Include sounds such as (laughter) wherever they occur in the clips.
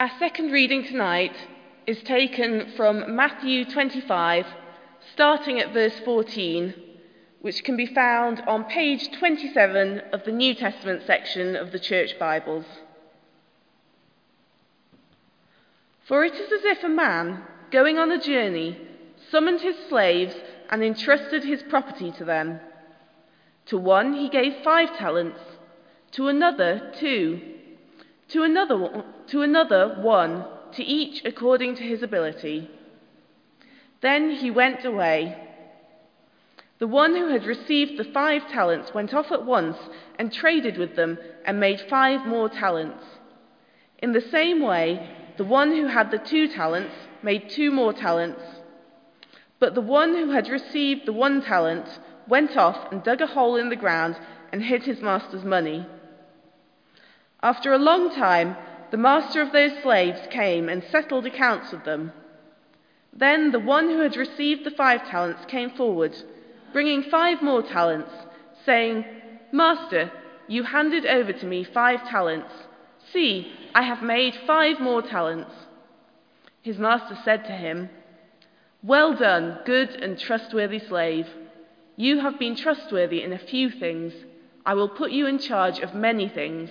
Our second reading tonight is taken from Matthew 25, starting at verse 14, which can be found on page 27 of the New Testament section of the Church Bibles. For it is as if a man, going on a journey, summoned his slaves and entrusted his property to them. To one he gave five talents, to another two, to another, to another one, to each according to his ability. Then he went away. The one who had received the five talents went off at once and traded with them and made five more talents. In the same way, the one who had the two talents made two more talents. But the one who had received the one talent went off and dug a hole in the ground and hid his master's money. After a long time, the master of those slaves came and settled accounts with them. Then the one who had received the five talents came forward, bringing five more talents, saying, Master, you handed over to me five talents. See, I have made five more talents. His master said to him, Well done, good and trustworthy slave. You have been trustworthy in a few things. I will put you in charge of many things.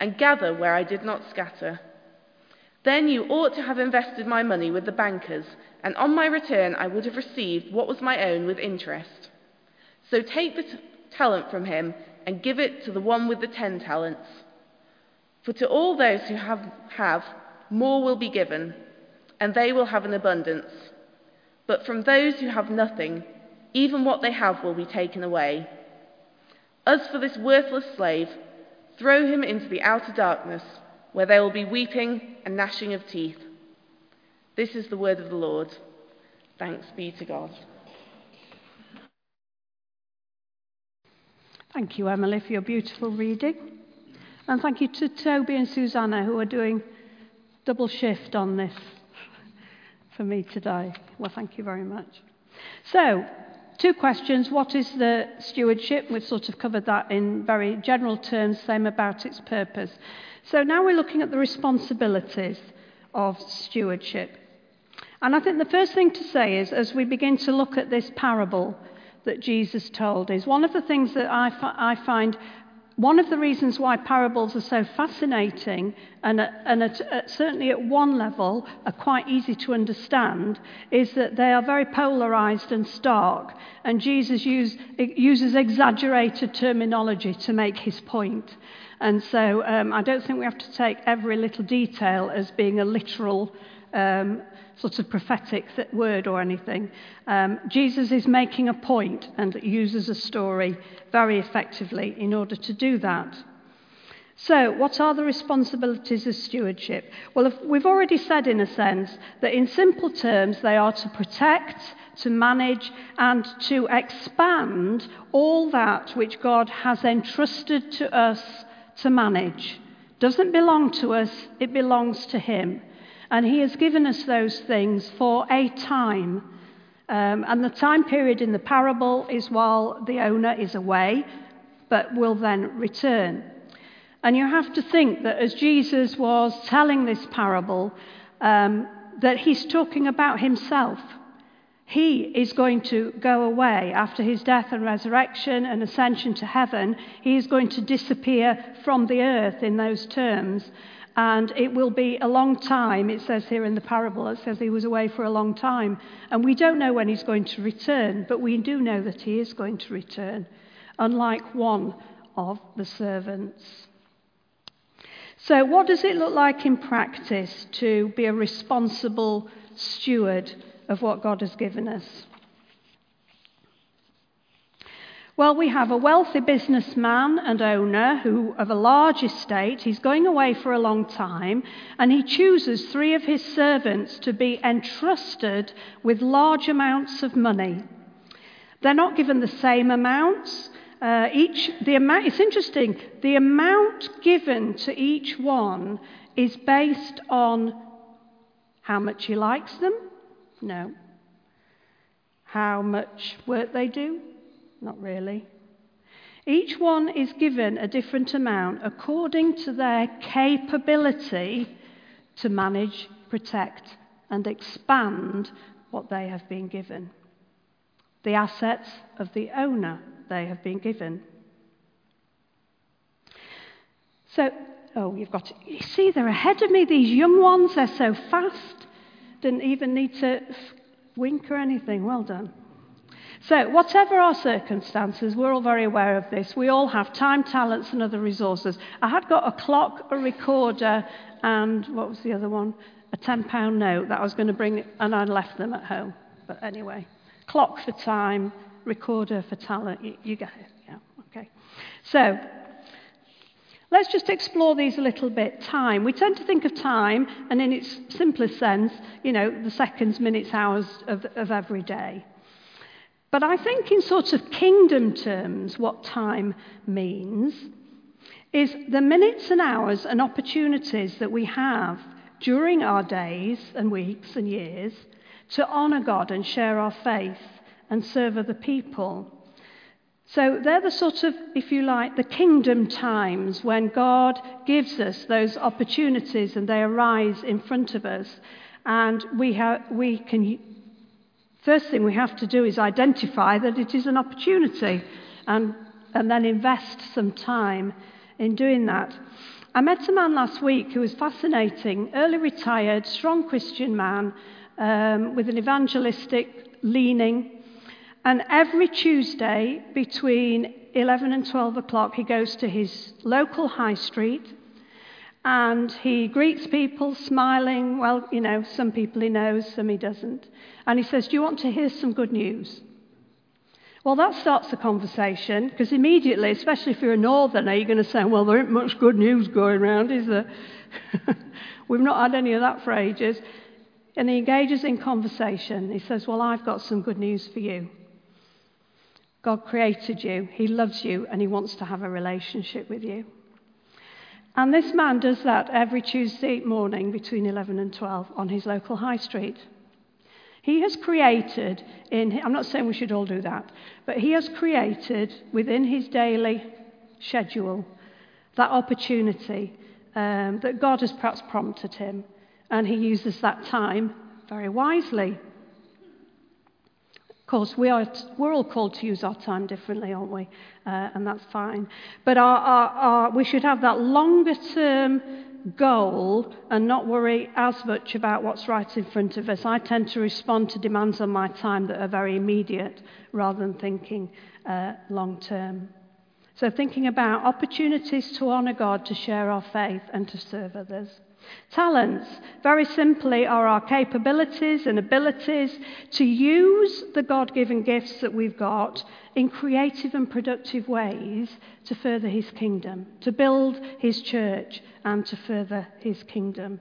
And gather where I did not scatter. Then you ought to have invested my money with the bankers, and on my return I would have received what was my own with interest. So take the t- talent from him and give it to the one with the ten talents. For to all those who have, have more will be given, and they will have an abundance. But from those who have nothing, even what they have will be taken away. As for this worthless slave, Throw him into the outer darkness, where there will be weeping and gnashing of teeth. This is the word of the Lord. Thanks be to God. Thank you, Emily, for your beautiful reading. And thank you to Toby and Susanna, who are doing double shift on this (laughs) for me today. Well, thank you very much. So, Two questions. What is the stewardship? We've sort of covered that in very general terms, same about its purpose. So now we're looking at the responsibilities of stewardship. And I think the first thing to say is, as we begin to look at this parable that Jesus told, is one of the things that I, I find one of the reasons why parables are so fascinating and, and at, at, certainly at one level are quite easy to understand is that they are very polarized and stark. And Jesus use, uses exaggerated terminology to make his point. And so um, I don't think we have to take every little detail as being a literal um, sort of prophetic word or anything. Um, Jesus is making a point and uses a story very effectively in order to do that. So, what are the responsibilities of stewardship? Well, we've already said, in a sense, that in simple terms, they are to protect, to manage, and to expand all that which God has entrusted to us to manage. Doesn't belong to us, it belongs to Him. And He has given us those things for a time. Um, and the time period in the parable is while the owner is away, but will then return. And you have to think that as Jesus was telling this parable, um, that he's talking about himself. He is going to go away after his death and resurrection and ascension to heaven. He is going to disappear from the earth in those terms. And it will be a long time. It says here in the parable, it says he was away for a long time. And we don't know when he's going to return, but we do know that he is going to return, unlike one of the servants. So, what does it look like in practice to be a responsible steward of what God has given us? Well, we have a wealthy businessman and owner who of a large estate. He's going away for a long time, and he chooses three of his servants to be entrusted with large amounts of money. They're not given the same amounts. Uh, each the amount. It's interesting. The amount given to each one is based on how much he likes them. No. How much work they do? Not really. Each one is given a different amount according to their capability to manage, protect, and expand what they have been given. The assets of the owner they have been given. So, oh, you've got to, you see, they're ahead of me, these young ones, they're so fast. Didn't even need to wink or anything. Well done. So, whatever our circumstances, we're all very aware of this. We all have time, talents, and other resources. I had got a clock, a recorder, and what was the other one? A £10 note that I was going to bring, and I left them at home. But anyway, clock for time, recorder for talent. You, you get it. Yeah, okay. So, Let's just explore these a little bit. Time. We tend to think of time, and in its simplest sense, you know, the seconds, minutes, hours of, of every day. But I think, in sort of kingdom terms, what time means is the minutes and hours and opportunities that we have during our days and weeks and years to honour God and share our faith and serve other people. So they're the sort of, if you like, the kingdom times when God gives us those opportunities and they arise in front of us. And we, ha- we can First thing we have to do is identify that it is an opportunity and, and then invest some time in doing that. I met a man last week who was fascinating, early retired, strong Christian man um, with an evangelistic leaning. And every Tuesday between 11 and 12 o'clock, he goes to his local high street and he greets people smiling. Well, you know, some people he knows, some he doesn't. And he says, Do you want to hear some good news? Well, that starts the conversation because immediately, especially if you're a northerner, you're going to say, Well, there ain't much good news going around, is there? (laughs) We've not had any of that for ages. And he engages in conversation. He says, Well, I've got some good news for you. God created you, He loves you, and He wants to have a relationship with you. And this man does that every Tuesday morning between 11 and 12 on his local high street. He has created, in, I'm not saying we should all do that, but he has created within his daily schedule that opportunity um, that God has perhaps prompted him. And he uses that time very wisely course, we are, we're all called to use our time differently, aren't we? Uh, and that's fine. But our, our, our, we should have that longer term goal and not worry as much about what's right in front of us. I tend to respond to demands on my time that are very immediate rather than thinking uh, long term. So, thinking about opportunities to honour God, to share our faith, and to serve others. Talents, very simply, are our capabilities and abilities to use the God given gifts that we've got in creative and productive ways to further His kingdom, to build His church, and to further His kingdom.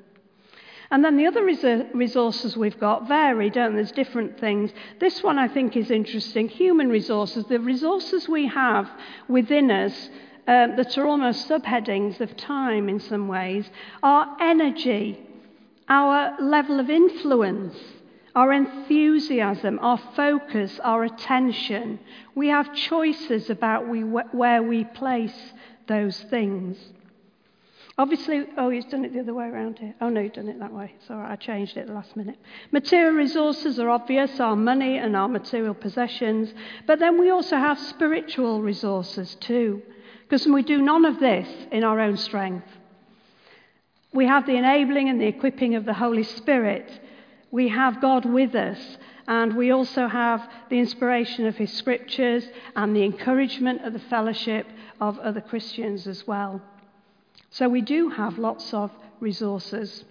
And then the other resources we've got vary, don't There's different things. This one I think is interesting human resources, the resources we have within us um, that are almost subheadings of time in some ways, our energy, our level of influence, our enthusiasm, our focus, our attention. We have choices about we, where we place those things. Obviously, oh, he's done it the other way around here. Oh, no, he's done it that way. Sorry, I changed it at the last minute. Material resources are obvious, our money and our material possessions. But then we also have spiritual resources too. Because we do none of this in our own strength. We have the enabling and the equipping of the Holy Spirit. We have God with us. And we also have the inspiration of his scriptures and the encouragement of the fellowship of other Christians as well. So we do have lots of resources.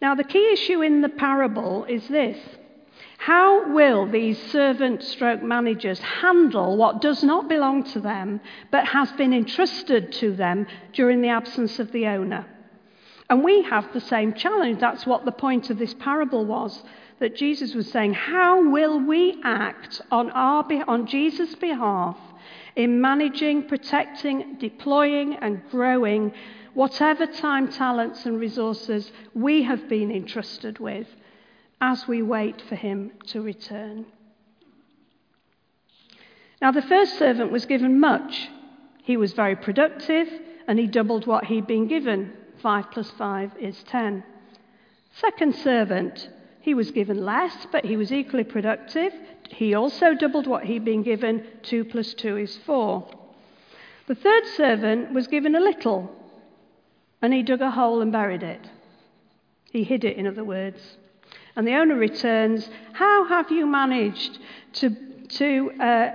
Now, the key issue in the parable is this how will these servant stroke managers handle what does not belong to them but has been entrusted to them during the absence of the owner? And we have the same challenge. That's what the point of this parable was that Jesus was saying, How will we act on, our, on Jesus' behalf in managing, protecting, deploying, and growing whatever time, talents, and resources we have been entrusted with as we wait for him to return? Now, the first servant was given much. He was very productive and he doubled what he'd been given. 5 plus 5 is 10. Second servant, he was given less, but he was equally productive. He also doubled what he'd been given. 2 plus 2 is 4. The third servant was given a little, and he dug a hole and buried it. He hid it, in other words. And the owner returns, How have you managed to, to uh,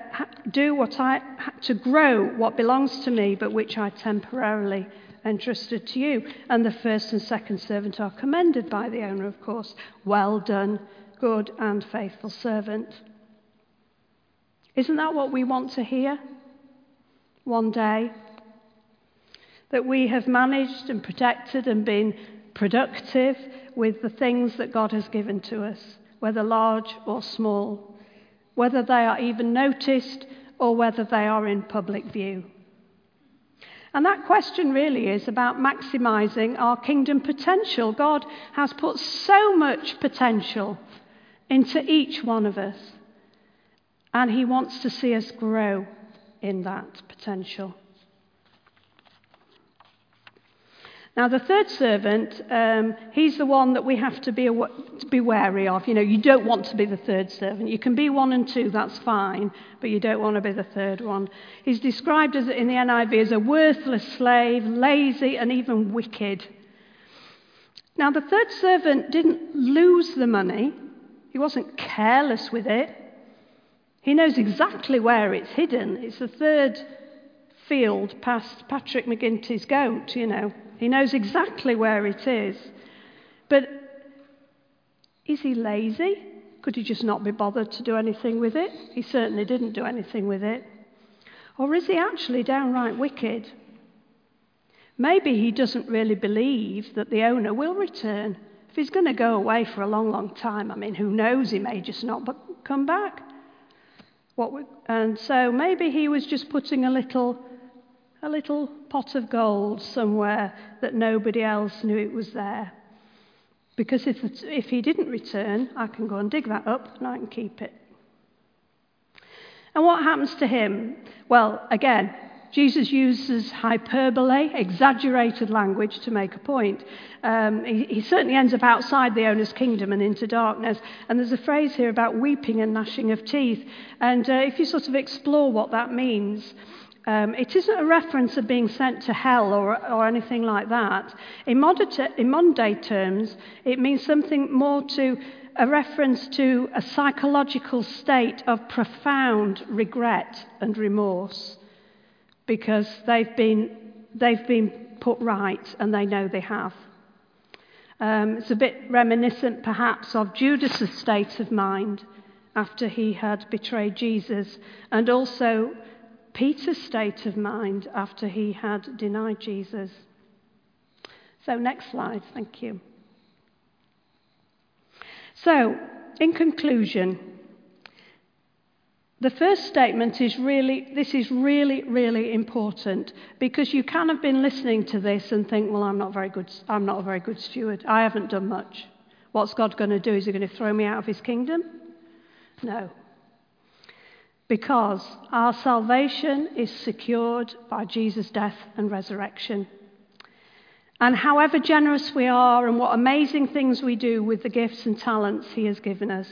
do what I, to grow what belongs to me, but which I temporarily entrusted to you. And the first and second servant are commended by the owner, of course. Well done, good and faithful servant. Isn't that what we want to hear one day? That we have managed and protected and been productive with the things that God has given to us, whether large or small, whether they are even noticed or whether they are in public view. And that question really is about maximizing our kingdom potential. God has put so much potential into each one of us, and He wants to see us grow in that potential. Now, the third servant, um, he's the one that we have to be, to be wary of. You know, you don't want to be the third servant. You can be one and two, that's fine, but you don't want to be the third one. He's described as, in the NIV as a worthless slave, lazy, and even wicked. Now, the third servant didn't lose the money, he wasn't careless with it. He knows exactly where it's hidden. It's the third field past Patrick McGinty's goat, you know. He knows exactly where it is. But is he lazy? Could he just not be bothered to do anything with it? He certainly didn't do anything with it. Or is he actually downright wicked? Maybe he doesn't really believe that the owner will return. If he's going to go away for a long, long time, I mean, who knows? He may just not come back. We, and so maybe he was just putting a little a little pot of gold somewhere that nobody else knew it was there. Because if, if he didn't return, I can go and dig that up and I can keep it. And what happens to him? Well, again, Jesus uses hyperbole, exaggerated language to make a point. Um, he, he, certainly ends up outside the owner's kingdom and into darkness. And there's a phrase here about weeping and gnashing of teeth. And uh, if you sort of explore what that means, um, it isn't a reference of being sent to hell or, or anything like that. In modern, in modern day terms, it means something more to a reference to a psychological state of profound regret and remorse because they've been, they've been put right and they know they have. Um, it's a bit reminiscent, perhaps, of Judas' state of mind after he had betrayed Jesus, and also Peter's state of mind after he had denied Jesus. So, next slide, thank you. So, in conclusion, the first statement is really, this is really, really important because you can have been listening to this and think, well, I'm not very good, I'm not a very good steward. I haven't done much. What's God going to do? Is he going to throw me out of his kingdom? No because our salvation is secured by Jesus' death and resurrection. And however generous we are and what amazing things we do with the gifts and talents He has given us,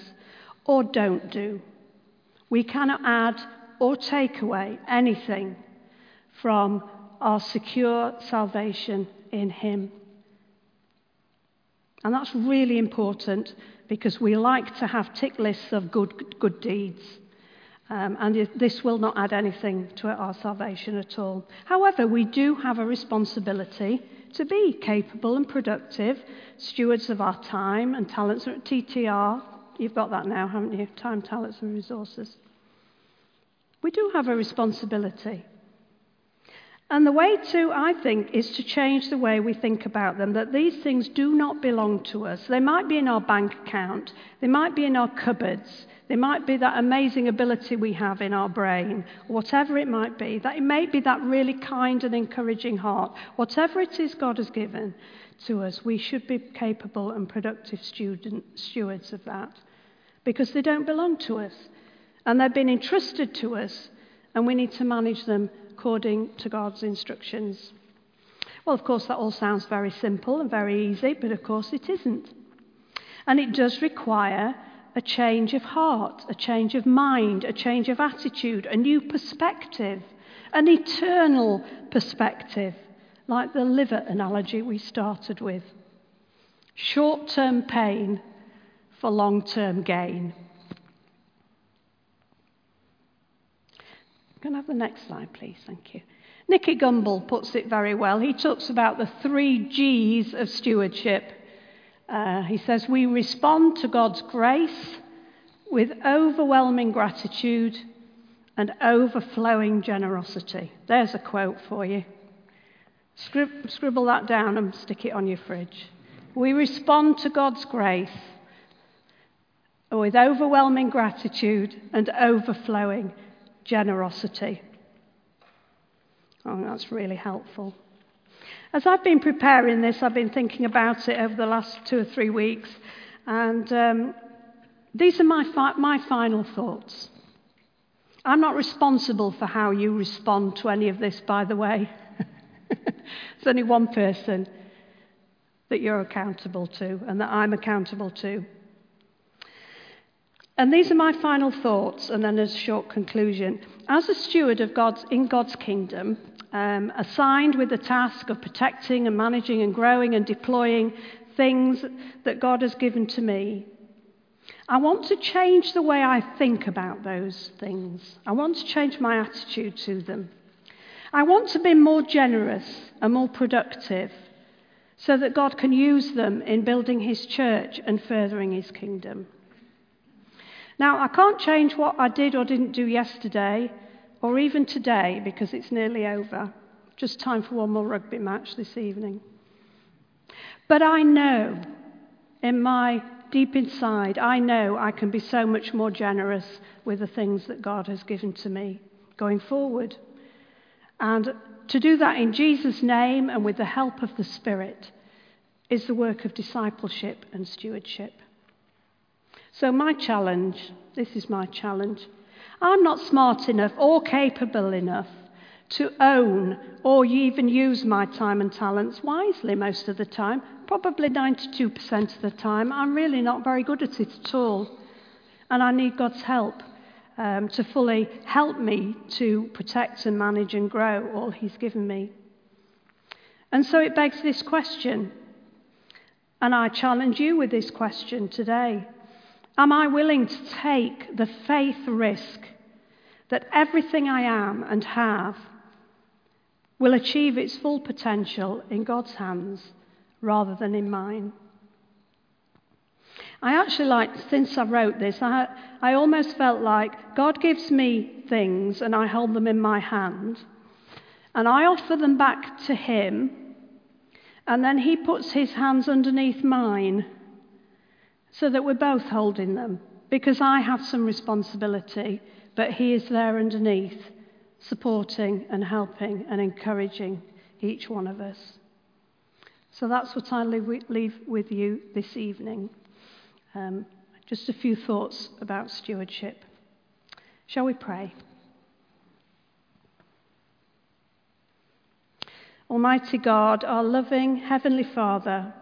or don't do, we cannot add or take away anything from our secure salvation in Him. And that's really important because we like to have tick lists of good, good deeds. Um, and this will not add anything to our salvation at all. However, we do have a responsibility to be capable and productive stewards of our time and talents. TTR, you've got that now, haven't you? Time, talents, and resources. We do have a responsibility. And the way to, I think, is to change the way we think about them, that these things do not belong to us. They might be in our bank account, they might be in our cupboards, they might be that amazing ability we have in our brain, whatever it might be. That it may be that really kind and encouraging heart. Whatever it is God has given to us, we should be capable and productive student, stewards of that because they don't belong to us. And they've been entrusted to us, and we need to manage them according to God's instructions. Well, of course, that all sounds very simple and very easy, but of course it isn't. And it does require a change of heart, a change of mind, a change of attitude, a new perspective, an eternal perspective, like the liver analogy we started with. Short term pain for long term gain. Can I have the next slide, please? Thank you. Nicky Gumbel puts it very well. He talks about the three G's of stewardship. Uh, he says, We respond to God's grace with overwhelming gratitude and overflowing generosity. There's a quote for you. Scrib- scribble that down and stick it on your fridge. We respond to God's grace with overwhelming gratitude and overflowing generosity. Oh, that's really helpful. As I've been preparing this, I've been thinking about it over the last two or three weeks, and um, these are my, fi- my final thoughts. I'm not responsible for how you respond to any of this, by the way. (laughs) There's only one person that you're accountable to and that I'm accountable to. And these are my final thoughts, and then a short conclusion. As a steward of God's, in God's kingdom, um, assigned with the task of protecting and managing and growing and deploying things that God has given to me, I want to change the way I think about those things. I want to change my attitude to them. I want to be more generous and more productive so that God can use them in building His church and furthering His kingdom. Now, I can't change what I did or didn't do yesterday or even today because it's nearly over. Just time for one more rugby match this evening. But I know in my deep inside, I know I can be so much more generous with the things that God has given to me going forward. And to do that in Jesus' name and with the help of the Spirit is the work of discipleship and stewardship. So, my challenge this is my challenge. I'm not smart enough or capable enough to own or even use my time and talents wisely most of the time. Probably 92% of the time. I'm really not very good at it at all. And I need God's help um, to fully help me to protect and manage and grow all He's given me. And so it begs this question. And I challenge you with this question today. Am I willing to take the faith risk that everything I am and have will achieve its full potential in God's hands rather than in mine? I actually like, since I wrote this, I, I almost felt like God gives me things and I hold them in my hand and I offer them back to Him and then He puts His hands underneath mine so that we're both holding them because I have some responsibility, but He is there underneath, supporting and helping and encouraging each one of us. So that's what I leave with you this evening. Um, just a few thoughts about stewardship. Shall we pray? Almighty God, our loving Heavenly Father,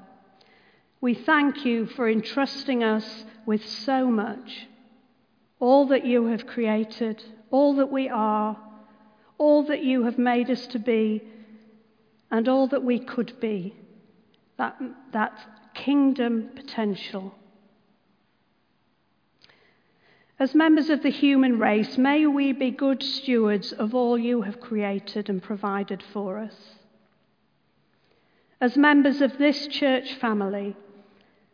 we thank you for entrusting us with so much. All that you have created, all that we are, all that you have made us to be and all that we could be, that, that kingdom potential. As members of the human race, may we be good stewards of all you have created and provided for us. As members of this church family,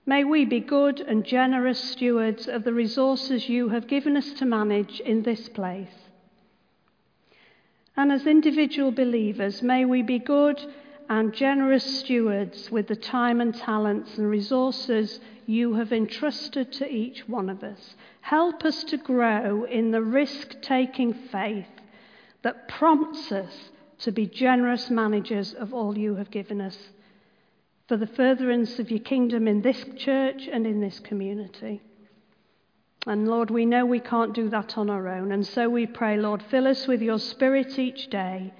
may we be good and generous stewards of the resources you have given us to manage in this place. And as individual believers, may we be good and generous stewards with the time and talents and resources you have entrusted to each one of us. Help us to grow in the risk taking faith that prompts us to be generous managers of all you have given us for the furtherance of your kingdom in this church and in this community. And Lord, we know we can't do that on our own. And so we pray, Lord, fill us with your spirit each day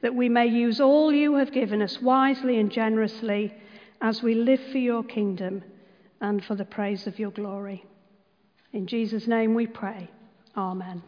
that we may use all you have given us wisely and generously as we live for your kingdom and for the praise of your glory. In Jesus' name we pray. Amen.